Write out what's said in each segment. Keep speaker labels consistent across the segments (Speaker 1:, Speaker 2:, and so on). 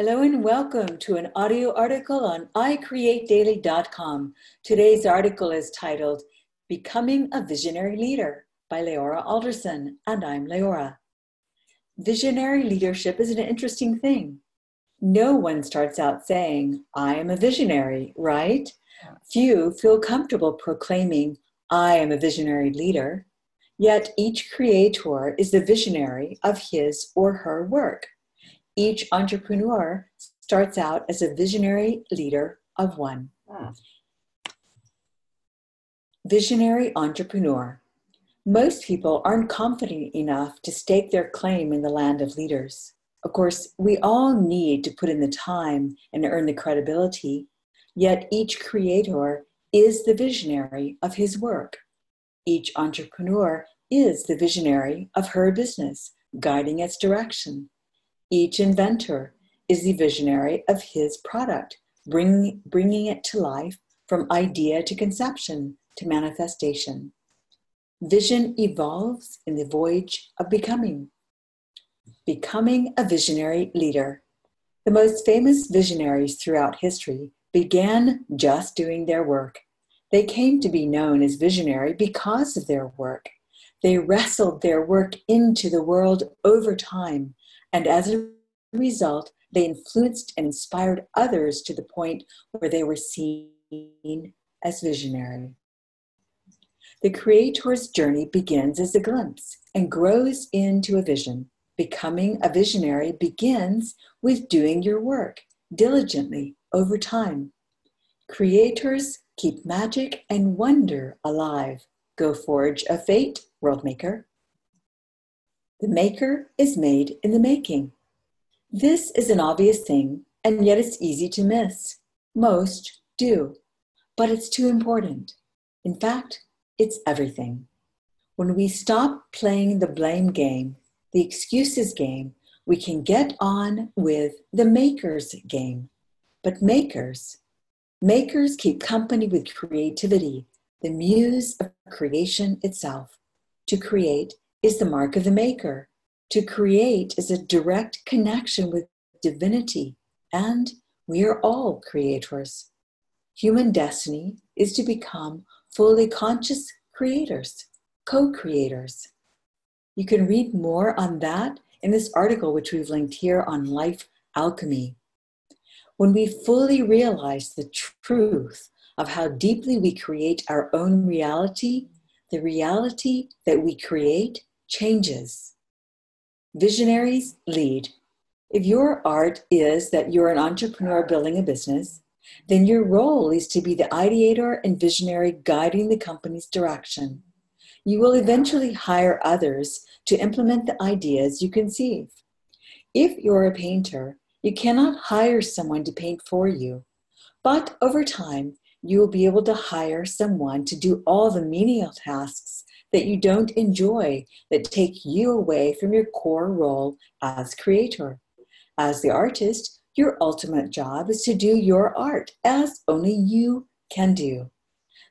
Speaker 1: Hello and welcome to an audio article on iCreateDaily.com. Today's article is titled Becoming a Visionary Leader by LeAura Alderson, and I'm LeAura. Visionary leadership is an interesting thing. No one starts out saying, I am a visionary, right? Few feel comfortable proclaiming, I am a visionary leader. Yet each creator is the visionary of his or her work. Each entrepreneur starts out as a visionary leader of one. Visionary entrepreneur. Most people aren't confident enough to stake their claim in the land of leaders. Of course, we all need to put in the time and earn the credibility, yet each creator is the visionary of his work. Each entrepreneur is the visionary of her business, guiding its direction. Each inventor is the visionary of his product, bring, bringing it to life from idea to conception to manifestation. Vision evolves in the voyage of becoming. Becoming a visionary leader. The most famous visionaries throughout history began just doing their work. They came to be known as visionary because of their work. They wrestled their work into the world over time and as a result, they influenced and inspired others to the point where they were seen as visionary. The creator's journey begins as a glimpse and grows into a vision. Becoming a visionary begins with doing your work diligently over time. Creators keep magic and wonder alive. Go forge a fate, world maker. The maker is made in the making. This is an obvious thing, and yet it's easy to miss. Most do, but it's too important. In fact, it's everything. When we stop playing the blame game, the excuses game, we can get on with the makers game. But makers, makers keep company with creativity, the muse of creation itself. To create is the mark of the maker. To create is a direct connection with divinity, and we are all creators. Human destiny is to become fully conscious creators, co creators. You can read more on that in this article, which we've linked here on life alchemy. When we fully realize the truth of how deeply we create our own reality, the reality that we create changes. Visionaries lead. If your art is that you're an entrepreneur building a business, then your role is to be the ideator and visionary guiding the company's direction. You will eventually hire others to implement the ideas you conceive. If you're a painter, you cannot hire someone to paint for you, but over time, you will be able to hire someone to do all the menial tasks that you don't enjoy that take you away from your core role as creator. As the artist, your ultimate job is to do your art as only you can do.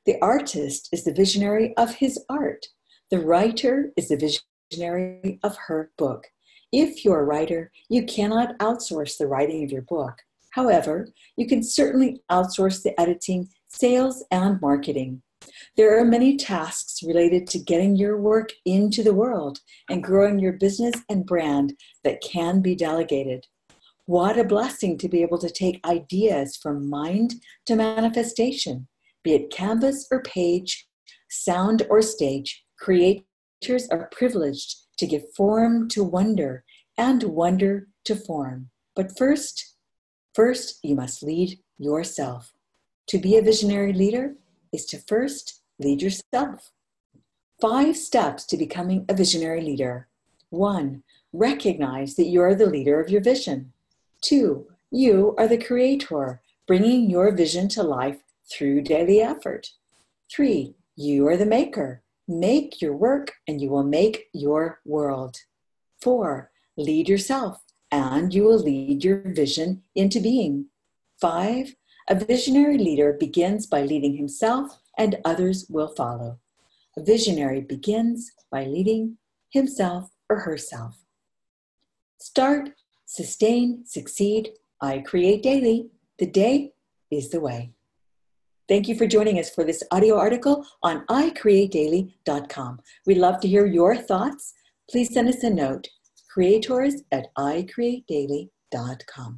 Speaker 1: The artist is the visionary of his art. The writer is the visionary of her book. If you're a writer, you cannot outsource the writing of your book. However, you can certainly outsource the editing, sales, and marketing. There are many tasks related to getting your work into the world and growing your business and brand that can be delegated. What a blessing to be able to take ideas from mind to manifestation, be it canvas or page, sound or stage. Creators are privileged to give form to wonder and wonder to form. But first, first you must lead yourself. To be a visionary leader, is to first lead yourself. Five steps to becoming a visionary leader. One, recognize that you are the leader of your vision. Two, you are the creator, bringing your vision to life through daily effort. Three, you are the maker. Make your work and you will make your world. Four, lead yourself and you will lead your vision into being. Five, a visionary leader begins by leading himself, and others will follow. A visionary begins by leading himself or herself. Start, sustain, succeed, I Create Daily. The day is the way. Thank you for joining us for this audio article on iCreateDaily.com. We'd love to hear your thoughts. Please send us a note, creators at iCreateDaily.com.